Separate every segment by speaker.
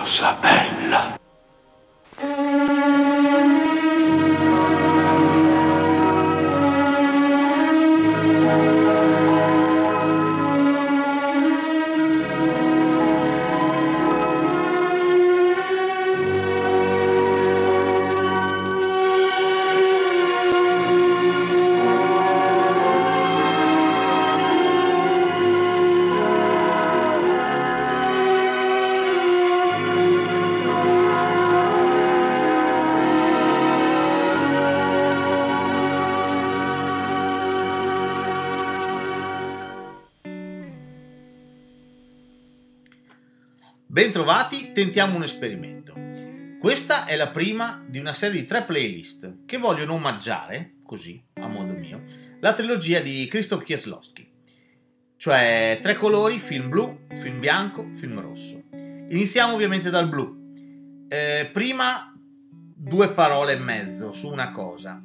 Speaker 1: cosa bella.
Speaker 2: Bentrovati, tentiamo un esperimento. Questa è la prima di una serie di tre playlist che vogliono omaggiare, così, a modo mio, la trilogia di Krzysztof Kieslowski. Cioè tre colori, film blu, film bianco, film rosso. Iniziamo ovviamente dal blu. Eh, prima due parole e mezzo su una cosa.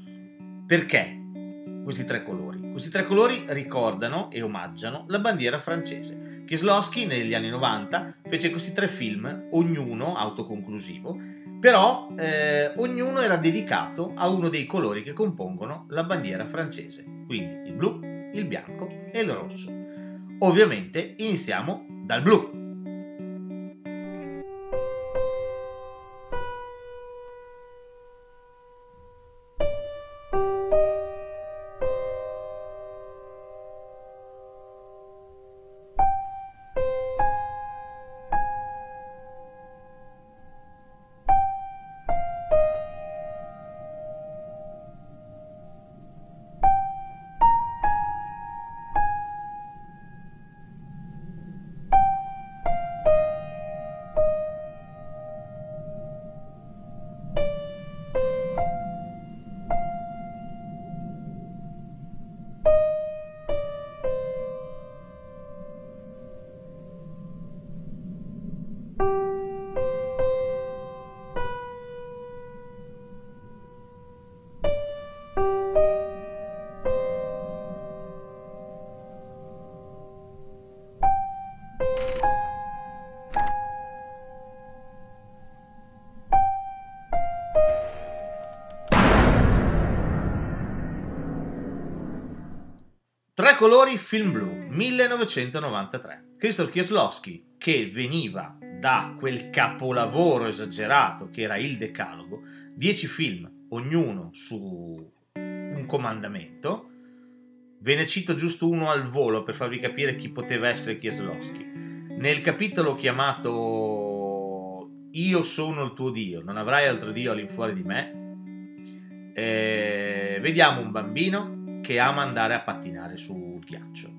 Speaker 2: Perché questi tre colori? Questi tre colori ricordano e omaggiano la bandiera francese Kieslowski negli anni 90 fece questi tre film, ognuno autoconclusivo, però eh, ognuno era dedicato a uno dei colori che compongono la bandiera francese, quindi il blu, il bianco e il rosso. Ovviamente iniziamo dal blu. Colori film blu 1993. Krzysztof Kieslowski che veniva da quel capolavoro esagerato che era il Decalogo, 10 film, ognuno su un comandamento. Ve ne cito giusto uno al volo per farvi capire chi poteva essere Kieslowski. Nel capitolo chiamato Io sono il tuo Dio, non avrai altro Dio all'infuori di me, eh, vediamo un bambino che ama andare a pattinare sul ghiaccio.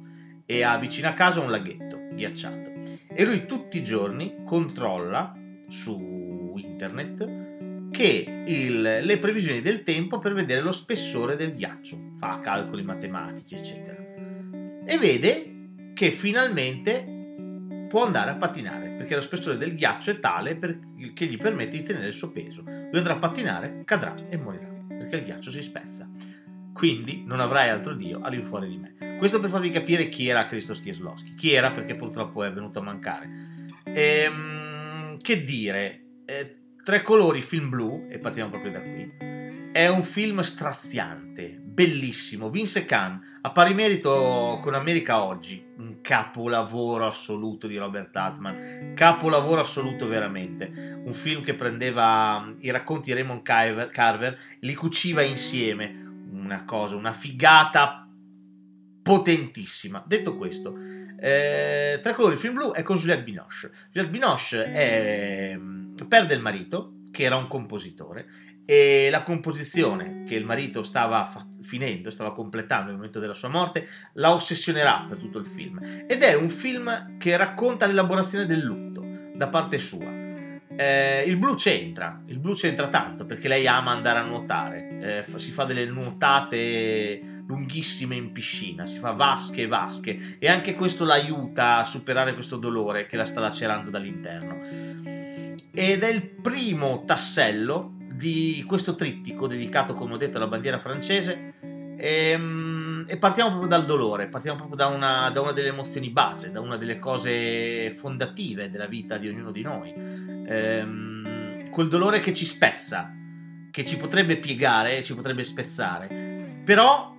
Speaker 2: E ha vicino a casa un laghetto ghiacciato. E lui tutti i giorni controlla su internet che il, le previsioni del tempo per vedere lo spessore del ghiaccio, fa calcoli matematici eccetera. E vede che finalmente può andare a pattinare perché lo spessore del ghiaccio è tale per, che gli permette di tenere il suo peso. Lui andrà a pattinare, cadrà e morirà perché il ghiaccio si spezza quindi non avrai altro Dio all'infuori di me. Questo per farvi capire chi era Cristo Kieslowski. Chi era perché purtroppo è venuto a mancare. Ehm, che dire, eh, Tre colori film blu, e partiamo proprio da qui, è un film straziante, bellissimo. Vince Khan, a pari merito con America Oggi, un capolavoro assoluto di Robert Altman, capolavoro assoluto veramente. Un film che prendeva i racconti di Raymond Carver, li cuciva insieme una cosa, una figata potentissima. Detto questo, eh, Tre colori film blu è con Juliette Binoche. Juliette Binoche è, perde il marito, che era un compositore, e la composizione che il marito stava fa- finendo, stava completando nel momento della sua morte, la ossessionerà per tutto il film. Ed è un film che racconta l'elaborazione del lutto da parte sua eh, il blu c'entra, il blu c'entra tanto perché lei ama andare a nuotare, eh, si fa delle nuotate lunghissime in piscina, si fa vasche e vasche e anche questo l'aiuta a superare questo dolore che la sta lacerando dall'interno. Ed è il primo tassello di questo trittico dedicato, come ho detto, alla bandiera francese. Ehm, e partiamo proprio dal dolore, partiamo proprio da una, da una, delle emozioni base, da una delle cose fondative della vita di ognuno di noi. Ehm, quel dolore che ci spezza, che ci potrebbe piegare, ci potrebbe spezzare. Però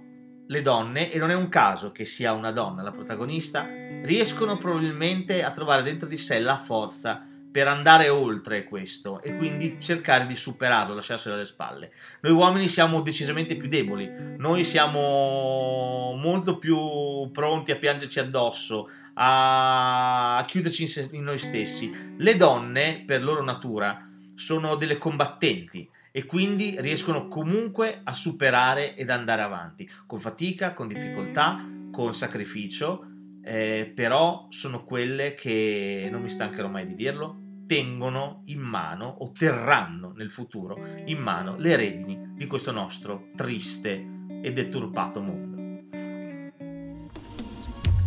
Speaker 2: le donne, e non è un caso che sia una donna la protagonista, riescono probabilmente a trovare dentro di sé la forza per andare oltre questo e quindi cercare di superarlo, lasciarselo alle spalle. Noi uomini siamo decisamente più deboli, noi siamo molto più pronti a piangerci addosso, a chiuderci in, noi stessi. Le donne, per loro natura, sono delle combattenti e quindi riescono comunque a superare ed andare avanti, con fatica, con difficoltà, con sacrificio, eh, però sono quelle che, non mi stancherò mai di dirlo, tengono in mano o terranno nel futuro in mano le redini di questo nostro triste e deturpato mondo.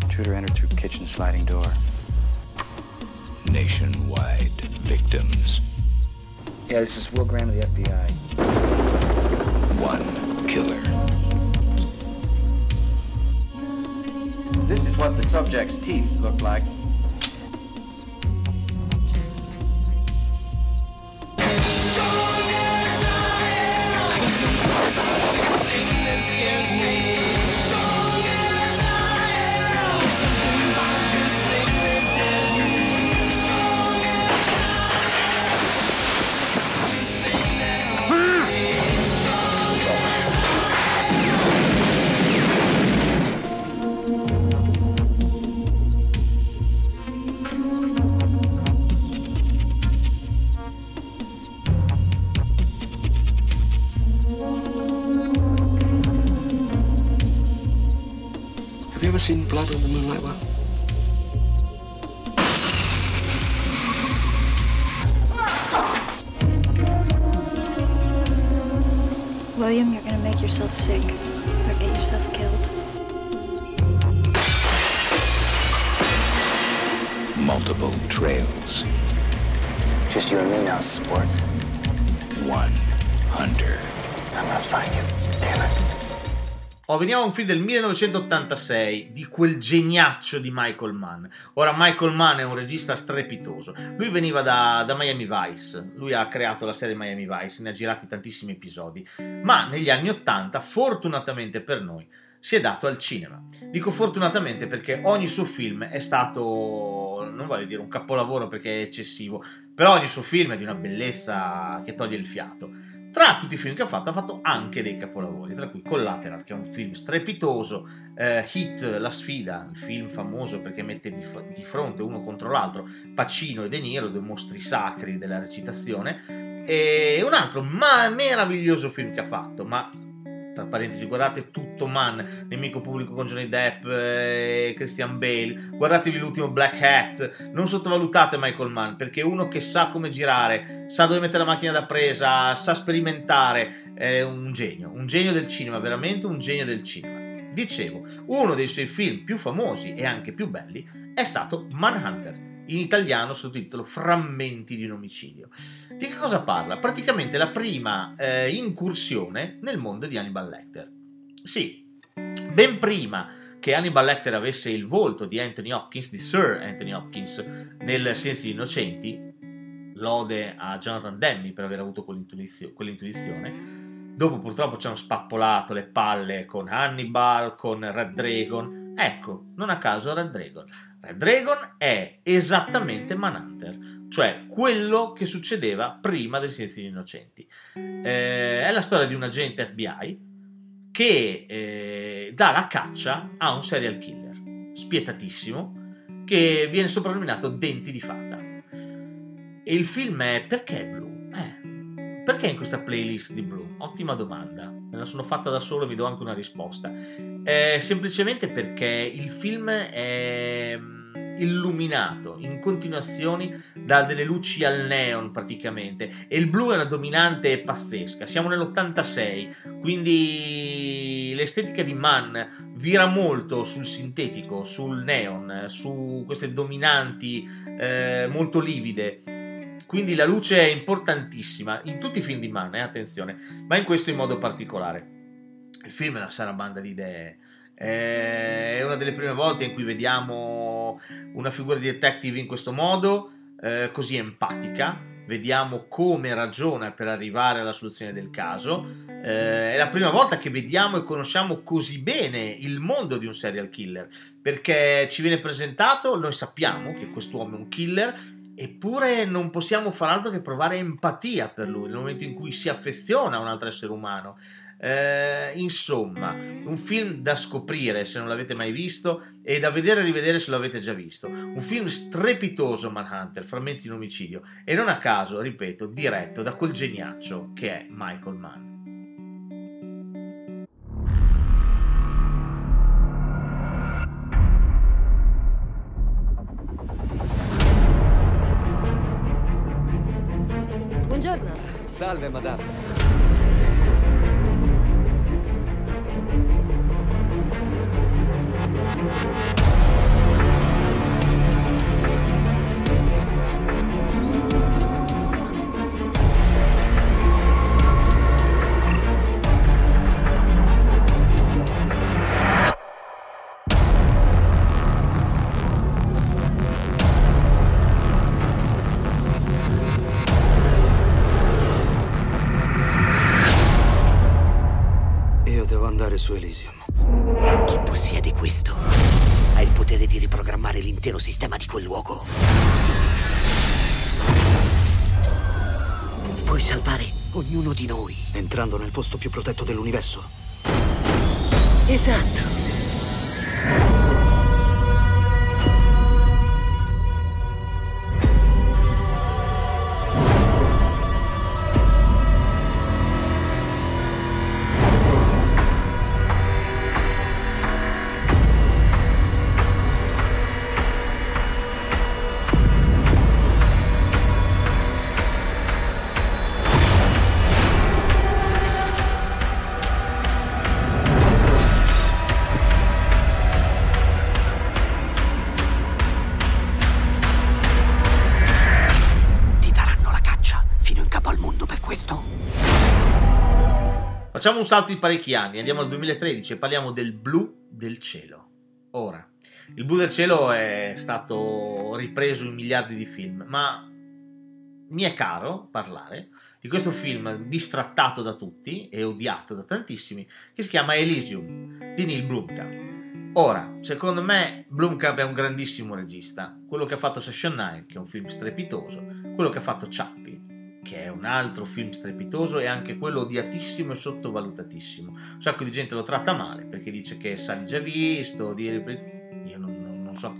Speaker 2: Intruder entered through kitchen sliding door. Nationwide victims. Yeah, this is Will Grant of the FBI. One killer. This is what the subject's teeth look like. Film del 1986 di quel geniaccio di Michael Mann. Ora, Michael Mann è un regista strepitoso. Lui veniva da, da, Miami Vice. Lui ha creato la serie Miami Vice, ne ha girati tantissimi episodi. Ma negli anni 80, fortunatamente per noi, si è dato al cinema. Dico fortunatamente perché ogni suo film è stato, non voglio dire un capolavoro perché è eccessivo, però ogni suo film è di una bellezza che toglie il fiato. Tra tutti i film che ha fatto, ha fatto anche dei capolavori, tra cui Collateral, che è un film strepitoso, eh, Hit, La sfida, il film famoso perché mette di, di, fronte uno contro l'altro Pacino e De Niro, due mostri sacri della recitazione, e un altro ma meraviglioso film che ha fatto, ma tra parentesi, guardate tutto Man, nemico pubblico con Johnny Depp e Christian Bale, guardatevi l'ultimo Black Hat, non sottovalutate Michael Mann perché è uno che sa come girare, sa dove mettere la macchina da presa, sa sperimentare, è un genio, un genio del cinema, veramente un genio del cinema. Dicevo, uno dei suoi film più famosi e anche più belli è stato Manhunter in italiano sottotitolo Frammenti di un omicidio. Di che cosa parla? Praticamente la prima eh, incursione nel mondo di Hannibal Lecter. Sì, ben prima che Hannibal Lecter avesse il volto di Anthony Hopkins, di Sir Anthony Hopkins, nel Sensi di Innocenti, lode a Jonathan Demme per aver avuto quell'intuizione, Dopo purtroppo ci hanno spappolato le palle con Hannibal, con Red Dragon. Ecco, non a caso Red Dragon. Red Dragon è esattamente Manhunter, cioè quello che succedeva prima del Silenzio degli Innocenti. Eh, è la storia di un agente FBI che eh, dà la caccia a un serial killer spietatissimo che viene soprannominato Denti di Fata. E il film è Perché Blue? Eh, perché in questa playlist di Blue? Ottima domanda. Me la sono fatta da solo e vi do anche una risposta. Eh, semplicemente perché il film è illuminato in continuazioni da delle luci al neon praticamente. E il blu è una dominante pazzesca. Siamo nell'86 quindi l'estetica di Mann vira molto sul sintetico sul neon su queste dominanti eh, molto livide. Quindi la luce è importantissima in tutti i film di Mann eh, attenzione ma in questo in modo particolare. Il film è una sarabanda di idee. Eh, è una delle prime volte in cui vediamo una figura di detective in questo modo, eh, così empatica. Vediamo come ragiona per arrivare alla soluzione del caso. Eh, è la prima volta che vediamo e conosciamo così bene il mondo di un serial killer, perché ci viene presentato, noi sappiamo che quest'uomo è un killer, eppure non possiamo far altro che provare empatia per lui nel momento in cui si affeziona a un altro essere umano. Eh, insomma, un film da scoprire se non l'avete mai visto e da vedere e rivedere se l'avete già visto. Un film strepitoso, Manhunter, Frammenti in omicidio, e non a caso, ripeto, diretto da quel geniaccio che è Michael Mann.
Speaker 1: Buongiorno.
Speaker 3: Salve, madame.
Speaker 4: Io devo andare su Elysium.
Speaker 5: Chi possiede questo potere di riprogrammare l'intero sistema di quel luogo. Puoi salvare ognuno di noi.
Speaker 4: Entrando nel posto più protetto dell'universo.
Speaker 5: Esatto.
Speaker 2: Facciamo un salto di parecchi anni, andiamo al 2013 e parliamo del blu del cielo. Ora, il blu del cielo è stato ripreso in miliardi di film, ma mi è caro parlare di questo film bistrattato da tutti e odiato da tantissimi, che si chiama Elysium di Neil Blomkamp. Ora, secondo me Blomkamp è un grandissimo regista, quello che ha fatto Session 9, che è un film strepitoso, quello che ha fatto Chappie, che è un altro film strepitoso e anche quello odiatissimo e sottovalutatissimo. Un sacco di gente lo tratta male perché dice che sa di già visto, di io non- non so,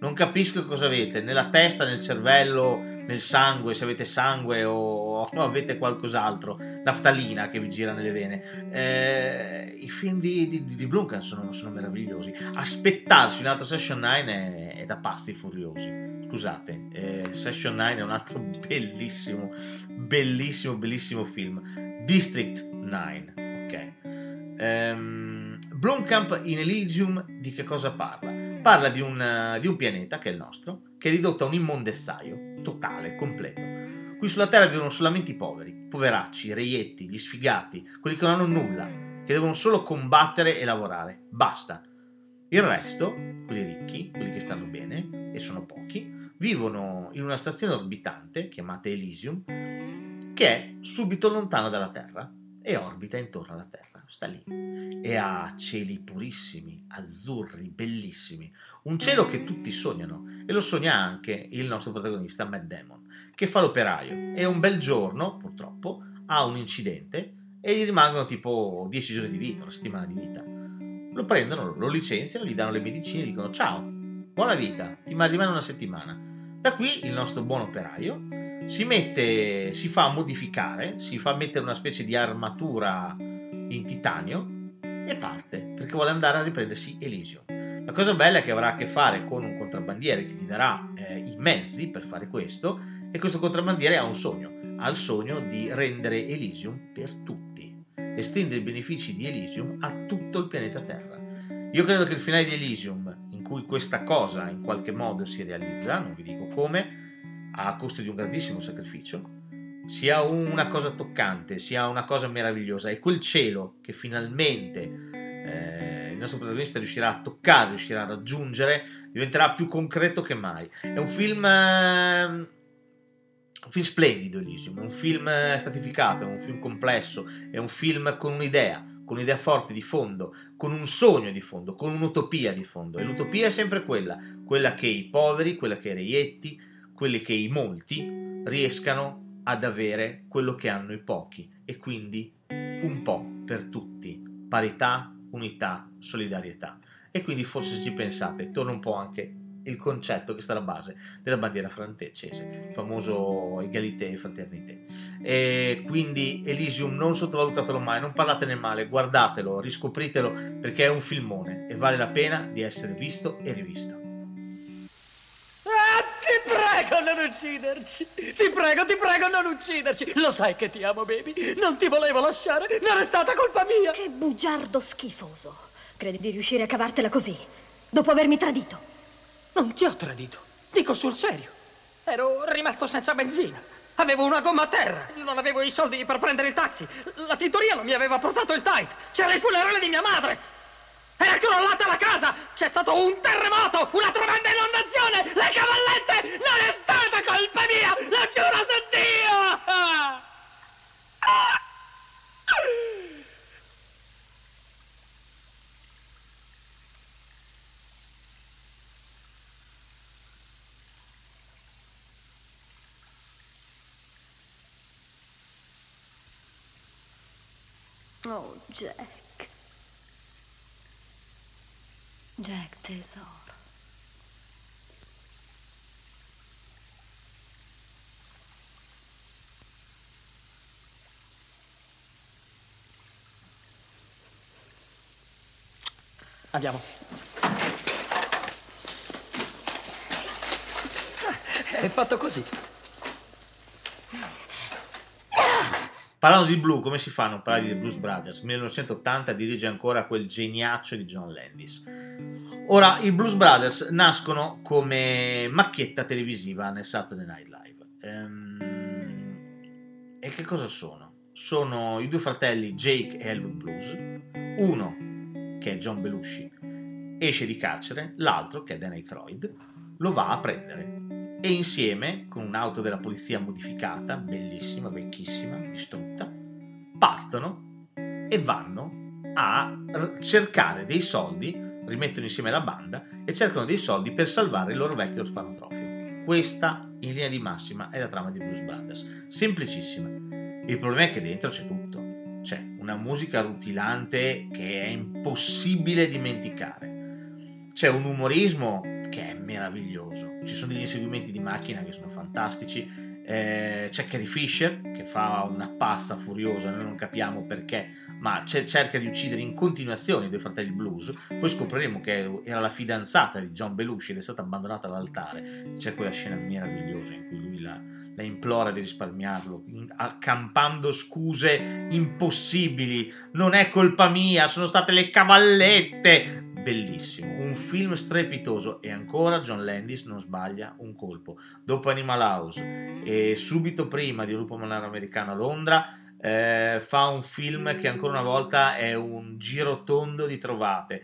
Speaker 2: non, capisco cosa avete nella testa, nel cervello, nel sangue, se avete sangue o, o avete qualcos'altro, naftalina che vi gira nelle vene. Eh, I film di, di, di Blomkamp sono, sono meravigliosi. Aspettarsi un altro Session 9 è, è da pasti furiosi scusate, eh, Session 9 è un altro bellissimo, bellissimo, bellissimo film. District 9, ok. Ehm, Blomkamp in Elysium di che cosa parla? Parla di un, di un pianeta, che è il nostro, che è ridotto a un immondezzaio totale, completo. Qui sulla Terra vivono solamente i poveri, poveracci, i reietti, gli sfigati, quelli che non hanno nulla, che devono solo combattere e lavorare. Basta. Il resto, quelli ricchi, quelli che stanno bene, e sono pochi, vivono in una stazione orbitante chiamata Elysium, che è subito lontana dalla Terra e orbita intorno alla Terra, sta lì. E ha cieli purissimi, azzurri, bellissimi, un cielo che tutti sognano e lo sogna anche il nostro protagonista Matt Damon, che fa l'operaio e un bel giorno, purtroppo, ha un incidente e gli rimangono tipo 10 giorni di vita, una settimana di vita. Lo prendono, lo licenziano, gli danno le medicine e dicono ciao, buona vita, ti rimane una settimana. Da qui il nostro buon operaio si mette, si fa modificare, si fa mettere una specie di armatura in titanio e parte perché vuole andare a riprendersi Elysium. La cosa bella è che avrà a che fare con un contrabbandiere che gli darà eh, i mezzi per fare questo e questo contrabbandiere ha un sogno, ha il sogno di rendere Elysium per tutti, estendere i benefici di Elysium a tutto il pianeta Terra. Io credo che il finale di Elysium, in cui questa cosa in qualche modo si realizza, non vi dico come, a costo di un grandissimo sacrificio, sia una cosa toccante, sia una cosa meravigliosa. E quel cielo che finalmente eh, nostro protagonista riuscirà a toccare, riuscirà a raggiungere, diventerà più concreto che mai. È un film... Eh, un film splendido Elysium, un film stratificato, è un film complesso, è un film con un'idea, con un'idea forte di fondo, con un sogno di fondo, con un'utopia di fondo. E l'utopia è sempre quella, quella che i poveri, quella che i reietti, quelli che i molti riescano ad avere quello che hanno i pochi e quindi un po' per tutti, parità, unità, solidarietà. E quindi forse se ci pensate, torna un po' anche il concetto che sta alla base della bandiera francese, il famoso egalité e fraternité. E quindi Elysium non sottovalutatelo mai, non parlatene male, guardatelo, riscopritelo perché è un filmone e vale la pena di essere visto e rivisto.
Speaker 1: Prego non ucciderci! Ti prego, ti prego non ucciderci! Lo sai che ti amo, baby! Non ti volevo lasciare! Non è stata colpa mia!
Speaker 3: Che bugiardo schifoso! Credi di riuscire a cavartela così? Dopo avermi tradito?
Speaker 1: Non ti ho tradito. Dico sul serio. Ero rimasto senza benzina. Avevo una gomma a terra. Non avevo i soldi per prendere il taxi. La tintoria non mi aveva portato il tight. C'era il funerale di mia madre. Era crollata la casa! C'è stato un terremoto! Una tremenda inondazione! Le cavallette! Non è stata colpa mia! Lo giuro su Dio! Ah!
Speaker 3: Oh, Jack. Jack tesoro.
Speaker 1: Andiamo. È fatto così.
Speaker 2: Parlando di blu, come si fa a non parlare di Blues Brothers? 1980 dirige ancora quel geniaccio di John Landis. Ora, i Blues Brothers nascono come macchietta televisiva nel Saturday Night Live. Ehm... E che cosa sono? Sono i due fratelli Jake e Elwood Blues, uno che è John Belushi esce di carcere, l'altro che è Dan Aykroyd lo va a prendere e insieme, con un'auto della polizia modificata, bellissima, vecchissima, distrutta, partono e vanno a cercare dei soldi, rimettono insieme la banda e cercano dei soldi per salvare il loro vecchio orfanotrofio. Questa, in linea di massima, è la trama di Blues Brothers. Semplicissima. Il problema è che dentro c'è tutto. C'è una musica rutilante che è impossibile dimenticare. C'è un umorismo che è meraviglioso. Ci sono degli inseguimenti di macchina che sono fantastici. Eh, c'è Carrie Fisher che fa una pasta furiosa, noi non capiamo perché, ma cerca di uccidere in continuazione i due fratelli blues. Poi scopriremo che era la fidanzata di John Belushi ed è stata abbandonata all'altare. C'è quella scena meravigliosa in cui lui la, la implora di risparmiarlo, accampando scuse impossibili. Non è colpa mia, sono state le cavallette bellissimo, un film strepitoso e ancora John Landis non sbaglia un colpo. Dopo Animal House e subito prima di Lupo Manaro Americano a Londra eh, fa un film che ancora una volta è un giro tondo di trovate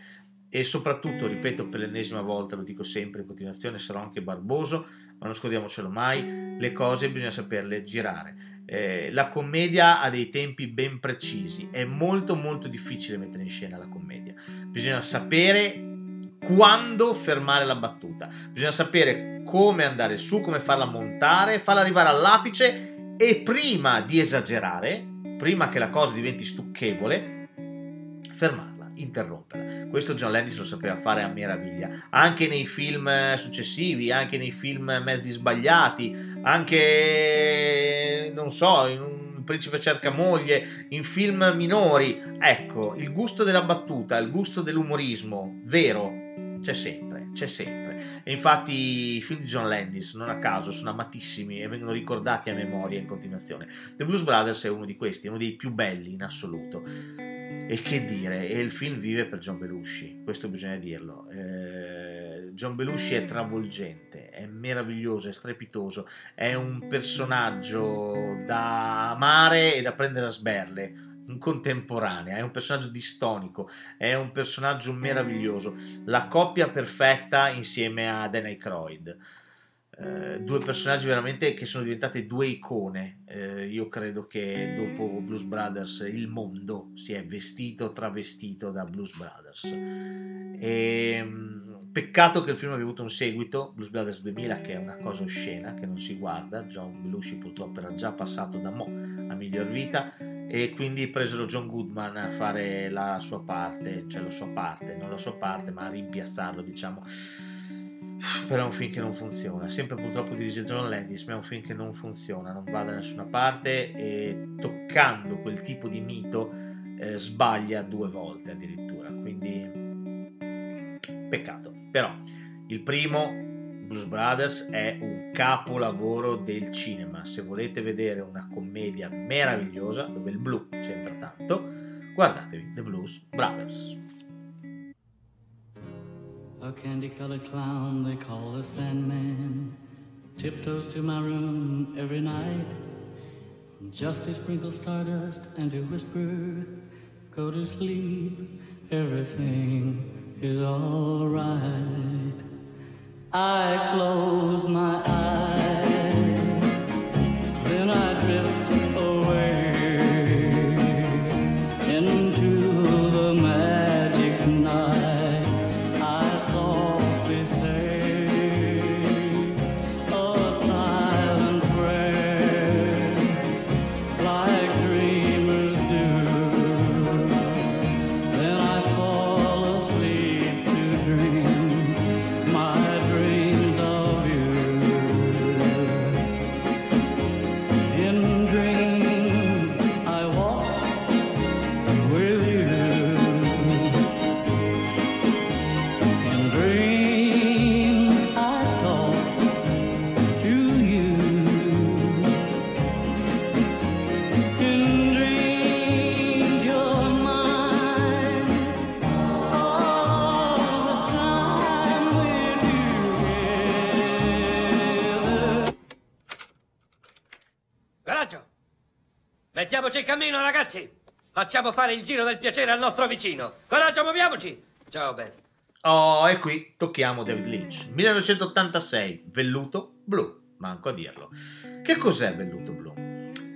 Speaker 2: e soprattutto, ripeto per l'ennesima volta, lo dico sempre in continuazione, sarò anche barboso, ma non scordiamocelo mai, le cose bisogna saperle girare. Eh, la commedia ha dei tempi ben precisi, è molto molto difficile mettere in scena la commedia. Bisogna sapere quando fermare la battuta, bisogna sapere come andare su, come farla montare, farla arrivare all'apice e prima di esagerare, prima che la cosa diventi stucchevole, fermarla, interromperla. Questo John Landis lo sapeva fare a meraviglia, anche nei film successivi, anche nei film mezzi sbagliati, anche non so, in un principe cerca moglie, in film minori. Ecco, il gusto della battuta, il gusto dell'umorismo vero c'è sempre, c'è sempre. E infatti i film di John Landis, non a caso, sono amatissimi e vengono ricordati a memoria in continuazione. The Blues Brothers è uno di questi, uno dei più belli in assoluto. E che dire, e il film vive per John Belushi, questo bisogna dirlo. Eh, John Belushi è travolgente, è meraviglioso, è strepitoso, è un personaggio da amare e da prendere a sberle. contemporanea, è un personaggio distonico, è un personaggio meraviglioso, la coppia perfetta insieme a Dan Aykroyd. Eh, due personaggi veramente che sono diventate due icone. Eh, io credo che dopo Blues Brothers il mondo si è vestito, travestito da Blues Brothers. E, mm, peccato che il film abbia avuto un seguito, Blues Brothers 2000, che è una cosa oscena, che non si guarda. John Belushi purtroppo era già passato da mo a miglior vita e quindi presero John Goodman a fare la sua parte, cioè la sua parte, non la sua parte, ma a rimpiazzarlo, diciamo però è un film che non funziona. Sempre purtroppo dirige John Landis, ma è un film che non funziona, non va da nessuna parte e toccando quel tipo di mito eh, sbaglia due volte addirittura. Quindi peccato. Però il primo, Blues Brothers, è un capolavoro del cinema. Se volete vedere una commedia meravigliosa dove il blu c'entra tanto, guardatevi The Blues Brothers. A candy colored clown they call the Sandman. Tiptoes to my room every night. Just to sprinkle stardust and to whisper, Go to sleep, everything is alright. I close my eyes,
Speaker 6: ragazzi. Facciamo fare il giro del piacere al nostro vicino. Coraggio, muoviamoci. Ciao, Ben.
Speaker 2: Oh, e qui tocchiamo David Lynch. 1986, Velluto Blu. Manco a dirlo. Che cos'è Velluto Blu?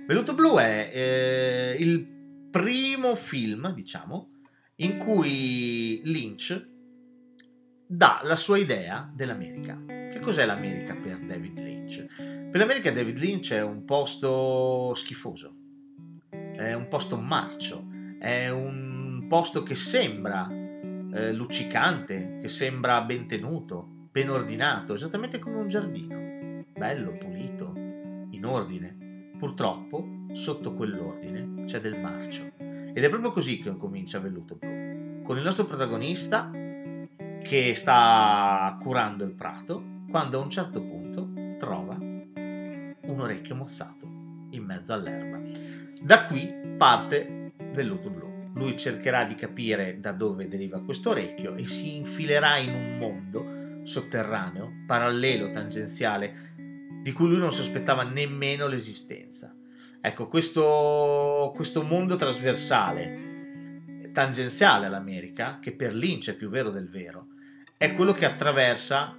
Speaker 2: Velluto Blu è eh, il primo film, diciamo, in cui Lynch dà la sua idea dell'America. Che cos'è l'America per David Lynch? Per l'America David Lynch è un posto schifoso è un posto marcio, è un posto che sembra eh, luccicante, che sembra ben tenuto, ben ordinato, esattamente come un giardino, bello, pulito, in ordine. Purtroppo, sotto quell'ordine c'è del marcio. Ed è proprio così che comincia Velluto Blu, con il nostro protagonista che sta curando il prato, quando a un certo punto trova un orecchio mozzato in mezzo all'erba. Da qui parte Velluto Blu. Lui cercherà di capire da dove deriva questo orecchio e si infilerà in un mondo sotterraneo, parallelo, tangenziale, di cui lui non sospettava nemmeno l'esistenza. Ecco, questo, questo mondo trasversale, tangenziale all'America, che per Lynch è più vero del vero, è quello che attraversa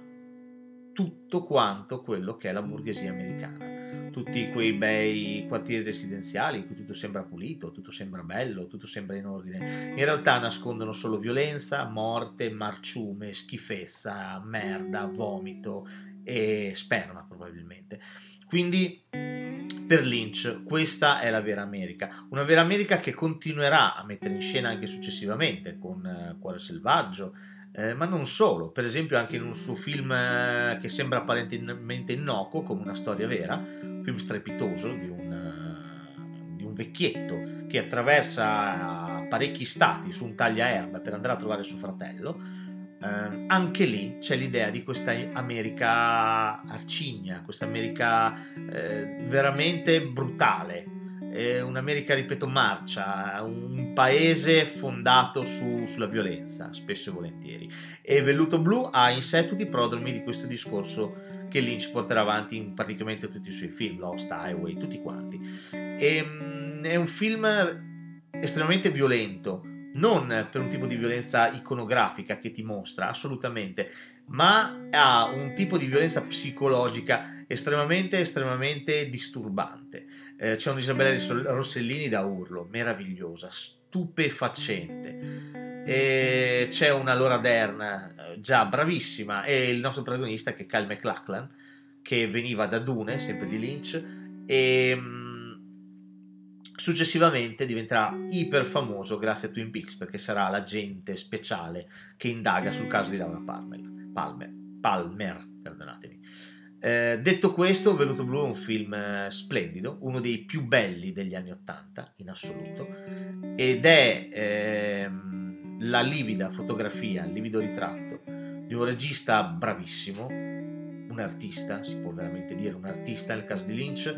Speaker 2: tutto quanto quello che è la borghesia americana tutti quei bei quartieri residenziali in cui tutto sembra pulito, tutto sembra bello, tutto sembra in ordine. In realtà nascondono solo violenza, morte, marciume, schifezza, merda, vomito e sperma probabilmente. Quindi per Lynch questa è la vera America, una vera America che continuerà a mettere in scena anche successivamente con Cuore Selvaggio, eh, ma non solo, per esempio anche in un suo film eh, che sembra apparentemente innocuo, come una storia vera, un film strepitoso di un, uh, di un vecchietto che attraversa parecchi stati su un tagliaerba per andare a trovare suo fratello, eh, anche lì c'è l'idea di questa America arcigna, questa America eh, veramente brutale, eh, un'America, ripeto, marcia, un paese fondato su, sulla violenza, spesso e volentieri. E Velluto Blu ha in sé tutti i prodromi di questo discorso che Lynch porterà avanti in praticamente tutti i suoi film, Lost Highway, tutti quanti. E, ehm, è un film estremamente violento, non per un tipo di violenza iconografica che ti mostra, assolutamente, ma ha un tipo di violenza psicologica estremamente, estremamente disturbante. Eh, c'è un'Isabella Rossellini da urlo, meravigliosa, stupefacente. E c'è una Laura Dern eh, già bravissima e il nostro protagonista che è Kyle McLachlan che veniva da Dune, sempre di Lynch e mm, successivamente diventerà iper famoso grazie a Twin Peaks perché sarà l'agente speciale che indaga sul caso di Laura Palmer, Palmer, Palmer perdonatemi. Eh, detto questo, Veluto Blu è un film eh, splendido, uno dei più belli degli anni Ottanta in assoluto, ed è ehm, la livida fotografia, il livido ritratto di un regista bravissimo, un artista, si può veramente dire un artista nel caso di Lynch,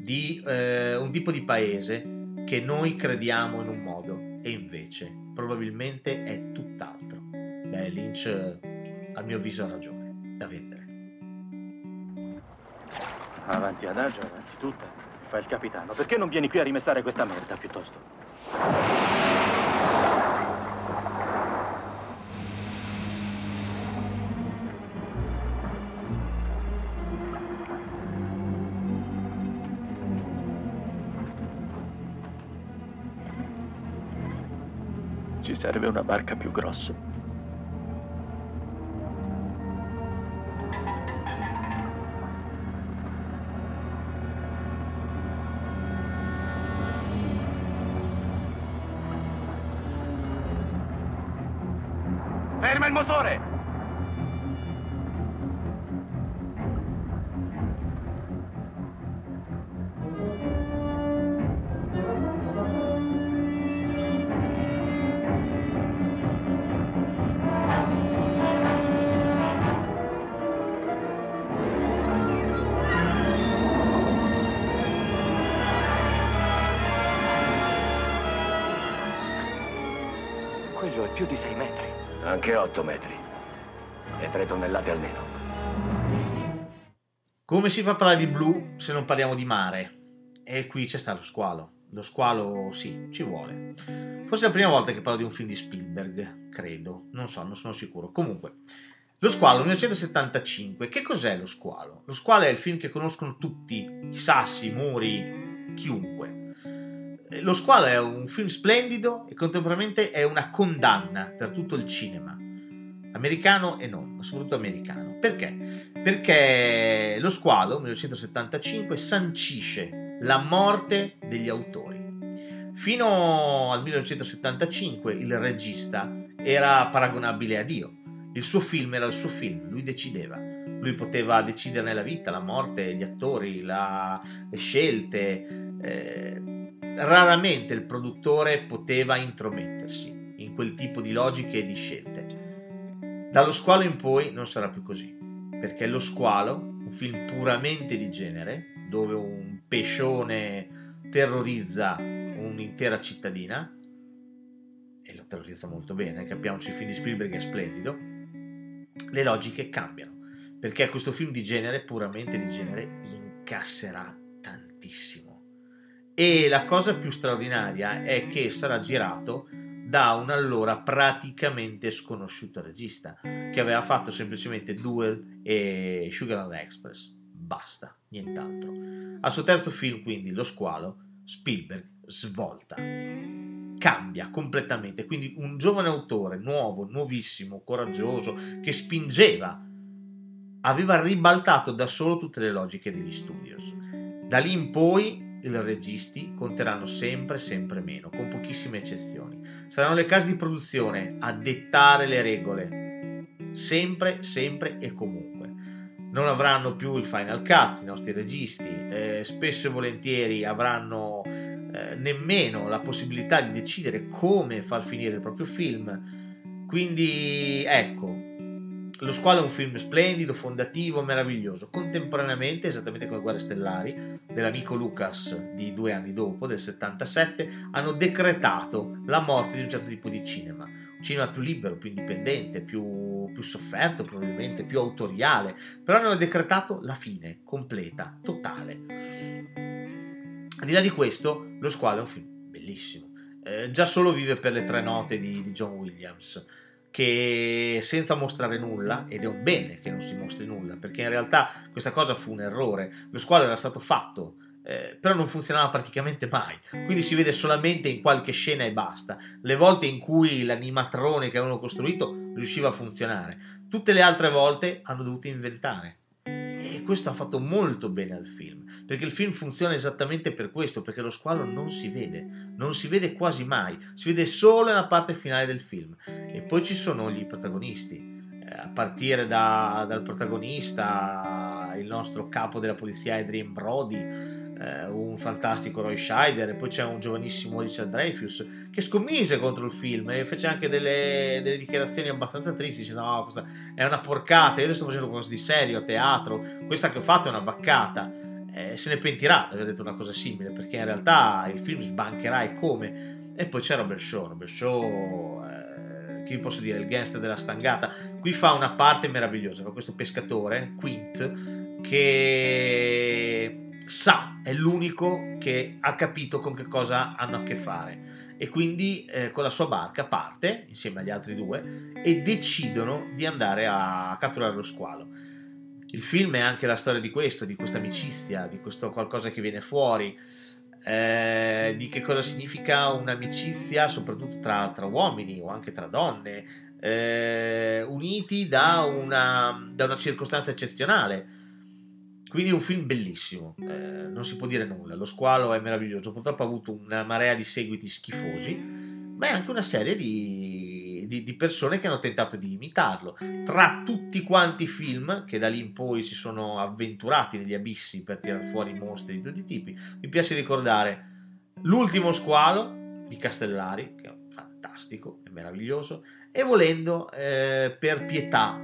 Speaker 2: di eh, un tipo di paese che noi crediamo in un modo e invece probabilmente è tutt'altro. Beh, Lynch a mio avviso ha ragione, da vendere.
Speaker 7: Avanti adagio, avanti tutta. Fa il capitano. Perché non vieni qui a rimestare questa merda piuttosto? Ci serve una barca più grossa. Anche otto metri. E tre tonnellate almeno.
Speaker 2: Come si fa a parlare di blu se non parliamo di mare? E qui c'è sta lo squalo. Lo squalo, sì, ci vuole. Forse è la prima volta che parlo di un film di Spielberg, credo. Non so, non sono sicuro. Comunque, Lo squalo 1975. Che cos'è lo squalo? Lo squalo è il film che conoscono tutti, i sassi, i muri, chiunque. Eh, Lo squalo è un film splendido e contemporaneamente è una condanna per tutto il cinema. Americano e non, ma soprattutto americano. Perché? Perché Lo squalo 1975 sancisce la morte degli autori. Fino al 1975 il regista era paragonabile a Dio. Il suo film era il suo film, lui decideva. Lui poteva deciderne la vita, la morte, gli attori, la- le scelte. eh, raramente il produttore poteva intromettersi in quel tipo di logiche e di scelte. Dallo squalo in poi non sarà più così, perché Lo squalo, un film puramente di genere, dove un pescione terrorizza un'intera cittadina, e lo terrorizza molto bene, capiamoci il film di Spielberg è splendido, le logiche cambiano, perché questo film di genere, puramente di genere, incasserà tantissimo. E la cosa più straordinaria è che sarà girato da un allora praticamente sconosciuto regista, che aveva fatto semplicemente Duel e Sugarland Express. Basta, nient'altro. Al suo terzo film, quindi, Lo squalo, Spielberg svolta cambia completamente. Quindi un giovane autore, nuovo, nuovissimo, coraggioso, che spingeva, aveva ribaltato da solo tutte le logiche degli studios. Da lì in poi registi conteranno sempre, sempre meno, con pochissime eccezioni. Saranno le case di produzione a dettare le regole, sempre, sempre e comunque. Non avranno più il final cut, i nostri registi, eh, spesso e volentieri avranno eh, nemmeno la possibilità di decidere come far finire il proprio film. Quindi ecco, Lo squalo è un film splendido, fondativo, meraviglioso. Contemporaneamente, esattamente come Guerre Stellari, dell'amico Lucas di due anni dopo, del 77, hanno decretato la morte di un certo tipo di cinema. Un cinema più libero, più indipendente, più, più sofferto probabilmente, più autoriale, però hanno decretato la fine completa, totale. Al di là di questo, Lo squalo è un film bellissimo. eh, già solo vive per le tre note di, di John Williams che senza mostrare nulla, ed è un bene che non si mostri nulla, perché in realtà questa cosa fu un errore, lo squalo era stato fatto, eh, però non funzionava praticamente mai, quindi si vede solamente in qualche scena e basta, le volte in cui l'animatrone che avevano costruito riusciva a funzionare, tutte le altre volte hanno dovuto inventare. E questo ha fatto molto bene al film, perché il film funziona esattamente per questo, perché lo squalo non si vede, non si vede quasi mai, si vede solo nella parte finale del film. E poi ci sono gli protagonisti, eh, a partire da, dal protagonista, il nostro capo della polizia Adrian Brody, eh, un fantastico Roy Scheider e poi c'è un giovanissimo Richard Dreyfus che scommise contro il film e fece anche delle, delle dichiarazioni abbastanza tristi dice no questa è una porcata io sto facendo qualcosa di serio a teatro questa che ho fatto è una vaccata. Eh, se ne pentirà di aver detto una cosa simile perché in realtà il film sbancherà e come. E poi c'è Robert Shaw Robert Shaw eh, che vi posso dire il gangster della stangata. Qui fa una parte meravigliosa con questo pescatore Quint che sa, è l'unico che ha capito con che cosa hanno a che fare e quindi eh, con la sua barca parte insieme agli altri due e decidono di andare a catturare lo squalo. Il film è anche la storia di questo, di questa amicizia, di questo qualcosa che viene fuori, eh, di che cosa significa un'amicizia soprattutto tra, tra uomini o anche tra donne, eh, uniti da una, da una circostanza eccezionale quindi è un film bellissimo, eh, non si può dire nulla. Lo squalo è meraviglioso. Purtroppo ha avuto una marea di seguiti schifosi, ma è anche una serie di, di, di persone che hanno tentato di imitarlo. Tra tutti quanti i film che da lì in poi si sono avventurati negli abissi per tirare fuori mostri di tutti i tipi, mi piace ricordare L'ultimo squalo di Castellari, che è fantastico, è meraviglioso, e volendo eh, per pietà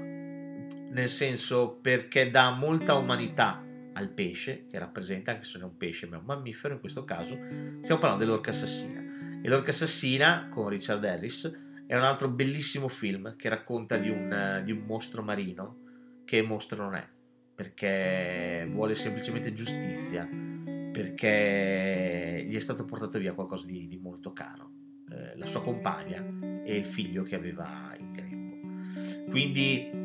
Speaker 2: nel senso perché dà molta umanità al pesce, che rappresenta, anche se non è un pesce ma è un mammifero in questo caso, stiamo parlando dell'orca assassina. E l'orca assassina con Richard Harris è un altro bellissimo film che racconta di un, di un mostro marino che mostro non è, perché vuole semplicemente giustizia, perché gli è stato portato via qualcosa di, di molto caro, eh, la sua compagna e il figlio che aveva in grembo. Quindi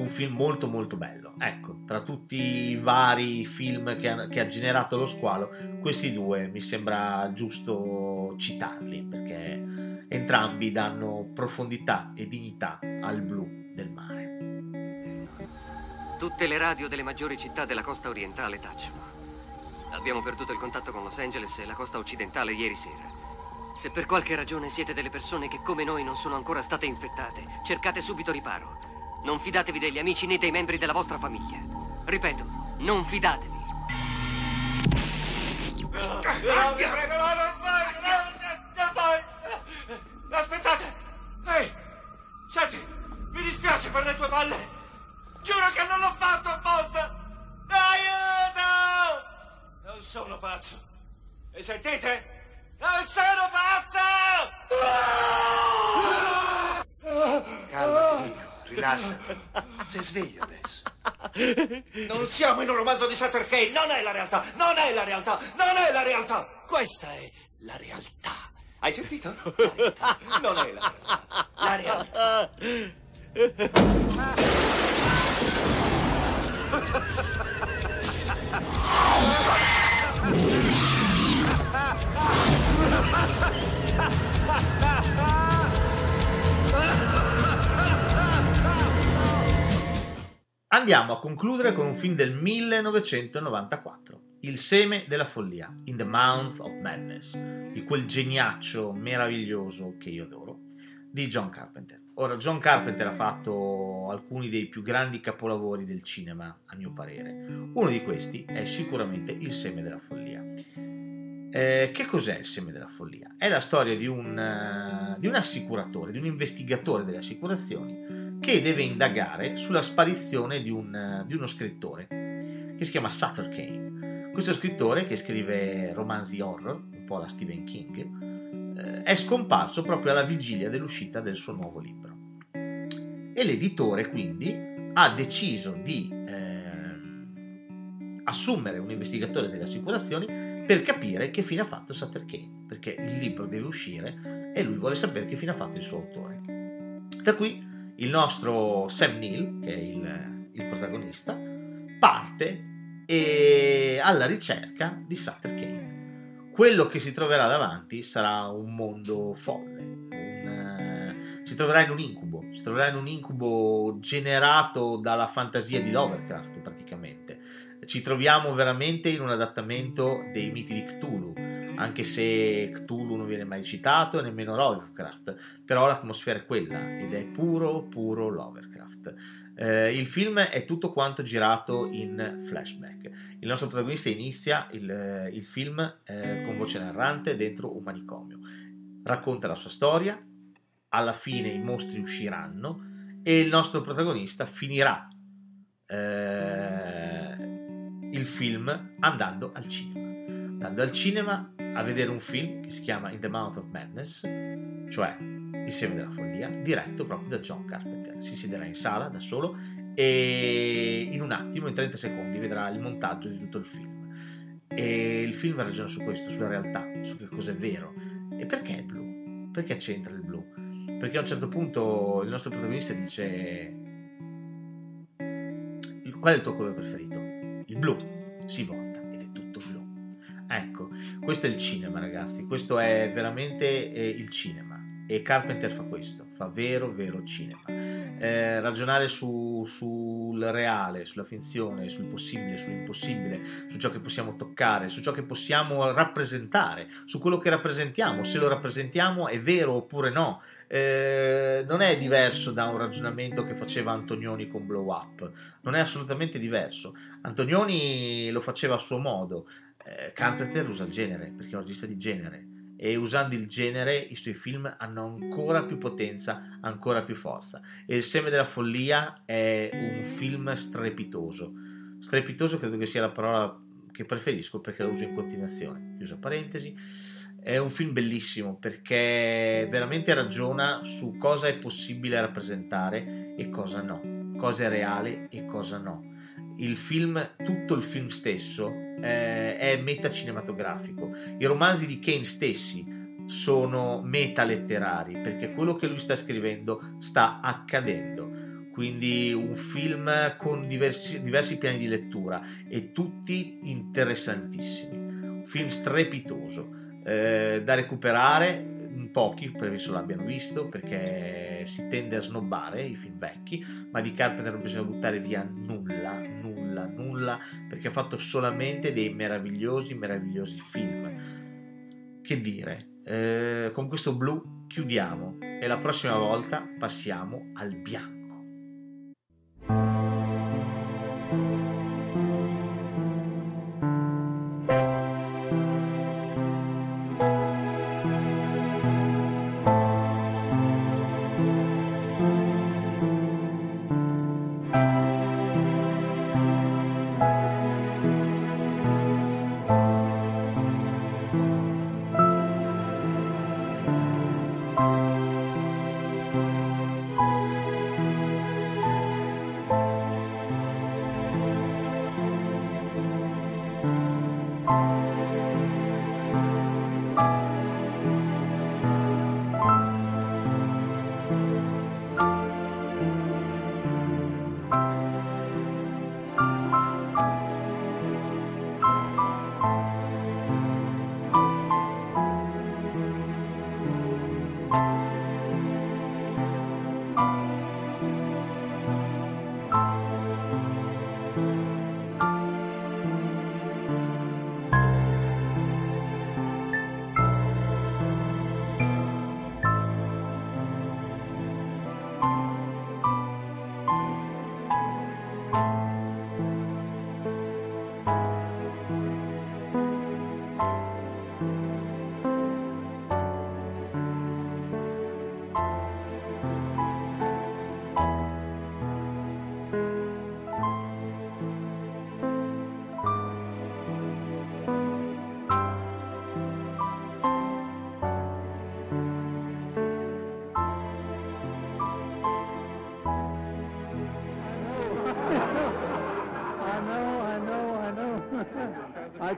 Speaker 2: un film molto molto bello. Ecco, tra tutti i vari film che ha, che ha, generato lo squalo, questi due mi sembra giusto citarli perché entrambi danno profondità e dignità al blu del mare.
Speaker 8: Tutte le radio delle maggiori città della costa orientale tacciono. Abbiamo perduto il contatto con Los Angeles e la costa occidentale ieri sera. Se per qualche ragione siete delle persone che come noi non sono ancora state infettate, cercate subito riparo. Non fidatevi degli amici né dei membri della vostra famiglia. Ripeto, non fidatevi.
Speaker 9: Aspettate! Ehi, senti, mi dispiace per le tue palle. Giuro che non l'ho fatto apposta. Aiuto! Non sono pazzo. E sentite? Non sono pazzo!
Speaker 4: Rilassati. Sei sveglio adesso.
Speaker 9: Non siamo in un romanzo di Sutter Kane, non è la realtà, non è la realtà, non è la realtà. Questa è la realtà. Hai sentito? La realtà. Non è la realtà. La realtà.
Speaker 2: Andiamo a concludere con un film del 1994, Il seme della follia, In the Mouth of Madness, di quel geniaccio meraviglioso che io adoro, di John Carpenter. Ora, John Carpenter ha fatto alcuni dei più grandi capolavori del cinema, a mio parere. Uno di questi è sicuramente Il seme della follia. Eh, che cos'è il seme della follia? È la storia di un, uh, di un assicuratore, di un investigatore delle assicurazioni che deve indagare sulla sparizione di, un, di uno scrittore che si chiama Sutter Kane. Questo scrittore, che scrive romanzi horror, un po' alla Stephen King, eh, è scomparso proprio alla vigilia dell'uscita del suo nuovo libro. E l'editore quindi ha deciso di eh, assumere un investigatore delle assicurazioni per capire che fine ha fatto Sutter Kane, perché il libro deve uscire e lui vuole sapere che fine ha fatto il suo autore. Da qui il nostro Sam Neill, che è il, il protagonista, parte e alla ricerca di Sutter Kane. Quello che si troverà davanti sarà un mondo folle, un, eh, si troverà in un incubo, si troverà in un incubo generato dalla fantasia di Lovecraft praticamente. Ci troviamo veramente in un adattamento dei miti di Cthulhu, anche se Cthulhu non viene mai citato e nemmeno Lovecraft, però l'atmosfera è quella ed è puro, puro Lovecraft. Eh, il film è tutto quanto girato in flashback. Il nostro protagonista inizia il, eh, il film eh, con voce narrante dentro un manicomio. Racconta la sua storia, alla fine i mostri usciranno e il nostro protagonista finirà eh, il film andando al cinema. Andando al cinema a vedere un film che si chiama In the Mouth of Madness, cioè Il seme della follia, diretto proprio da John Carpenter. Si siederà in sala da solo e in un attimo, in 30 secondi, vedrà il montaggio di tutto il film. E il film ragiona su questo, sulla realtà, su che cosa è vero. E perché è blu? Perché c'entra il blu? Perché a un certo punto il nostro protagonista dice qual è il tuo colore preferito? Il blu. Si questo è il cinema ragazzi, questo è veramente eh, il cinema e Carpenter fa questo, fa vero vero cinema. Eh, ragionare su, sul reale, sulla finzione, sul possibile, sull'impossibile, su ciò che possiamo toccare, su ciò che possiamo rappresentare, su quello che rappresentiamo, se lo rappresentiamo è vero oppure no. Eh, non è diverso da un ragionamento che faceva Antonioni con Blow Up, non è assolutamente diverso. Antonioni lo faceva a suo modo, eh, Carpenter usa il genere perché è un regista di genere e usando il genere i suoi film hanno ancora più potenza, ancora più forza. E Il seme della follia è un film strepitoso. Strepitoso credo che sia la parola che preferisco perché la uso in continuazione. Chiusa parentesi. È un film bellissimo perché veramente ragiona su cosa è possibile rappresentare e cosa no, cosa è reale e cosa no. Il film, tutto il film stesso eh, è metacinematografico. I romanzi di Kane stessi sono metaletterari perché quello che lui sta scrivendo sta accadendo. Quindi un film con diversi, diversi piani di lettura e tutti interessantissimi. Un film strepitoso eh, da recuperare pochi penso l'abbiano visto perché si tende a snobbare i film vecchi, ma di Carpenter non bisogna buttare via nulla, nulla, perché ha fatto solamente dei meravigliosi, meravigliosi film. Che dire, eh, con questo blu chiudiamo e la prossima volta passiamo al bianco.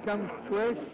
Speaker 10: comes Swish.